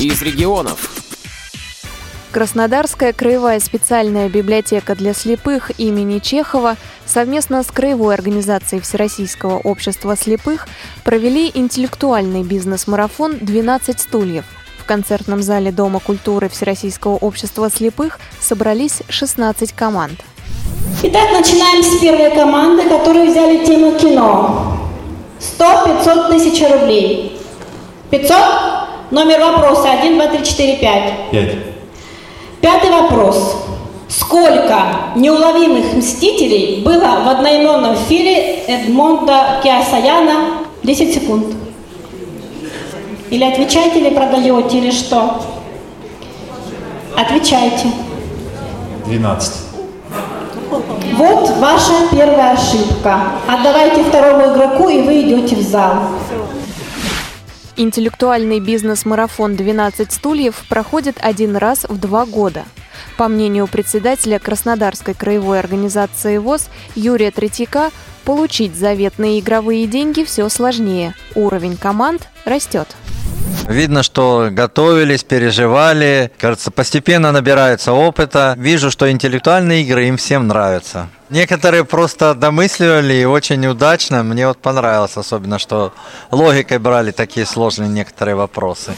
из регионов. Краснодарская краевая специальная библиотека для слепых имени Чехова совместно с Краевой организацией Всероссийского общества слепых провели интеллектуальный бизнес-марафон «12 стульев». В концертном зале Дома культуры Всероссийского общества слепых собрались 16 команд. Итак, начинаем с первой команды, которые взяли тему кино. 100-500 тысяч рублей. 500? Номер вопроса 1, 2, 3, 4, 5. 5. Пятый вопрос. Сколько неуловимых мстителей было в одноименном фильме Эдмонда Киасаяна? 10 секунд. Или отвечаете, или продаете, или что? Отвечайте. 12. Вот ваша первая ошибка. Отдавайте второму игроку, и вы идете в зал. Интеллектуальный бизнес-марафон «12 стульев» проходит один раз в два года. По мнению председателя Краснодарской краевой организации ВОЗ Юрия Третьяка, получить заветные игровые деньги все сложнее. Уровень команд растет. Видно, что готовились, переживали. Кажется, постепенно набирается опыта. Вижу, что интеллектуальные игры им всем нравятся. Некоторые просто домысливали и очень удачно. Мне вот понравилось особенно, что логикой брали такие сложные некоторые вопросы.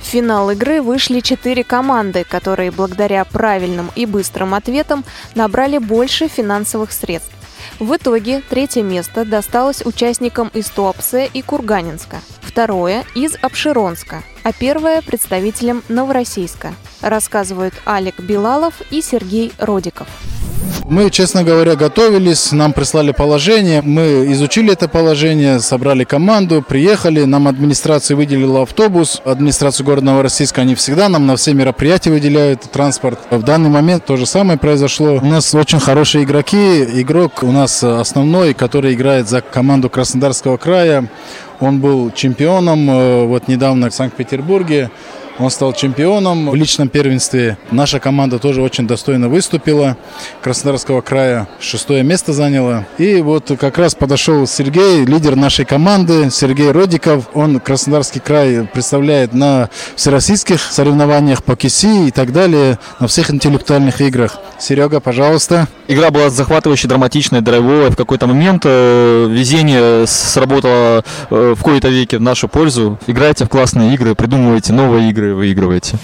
В финал игры вышли четыре команды, которые благодаря правильным и быстрым ответам набрали больше финансовых средств. В итоге третье место досталось участникам из Туапсе и Курганинска, второе – из Обширонска, а первое – представителям Новороссийска, рассказывают Алик Билалов и Сергей Родиков. Мы, честно говоря, готовились, нам прислали положение, мы изучили это положение, собрали команду, приехали, нам администрация выделила автобус, администрация города Новороссийска, они всегда нам на все мероприятия выделяют транспорт. В данный момент то же самое произошло. У нас очень хорошие игроки, игрок у нас основной, который играет за команду Краснодарского края, он был чемпионом э, вот недавно в Санкт-Петербурге. Он стал чемпионом в личном первенстве. Наша команда тоже очень достойно выступила. Краснодарского края шестое место заняла. И вот как раз подошел Сергей, лидер нашей команды, Сергей Родиков. Он Краснодарский край представляет на всероссийских соревнованиях по КИСИ и так далее, на всех интеллектуальных играх. Серега, пожалуйста. Игра была захватывающей, драматичной, драйвовой. В какой-то момент э, везение сработало э, в кои-то веке в нашу пользу. Играйте в классные игры, придумывайте новые игры, выигрываете.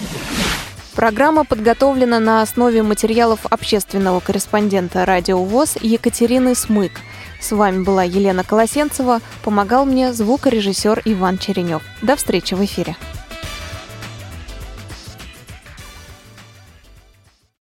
Программа подготовлена на основе материалов общественного корреспондента «Радио ВОЗ» Екатерины Смык. С вами была Елена Колосенцева, помогал мне звукорежиссер Иван Черенев. До встречи в эфире.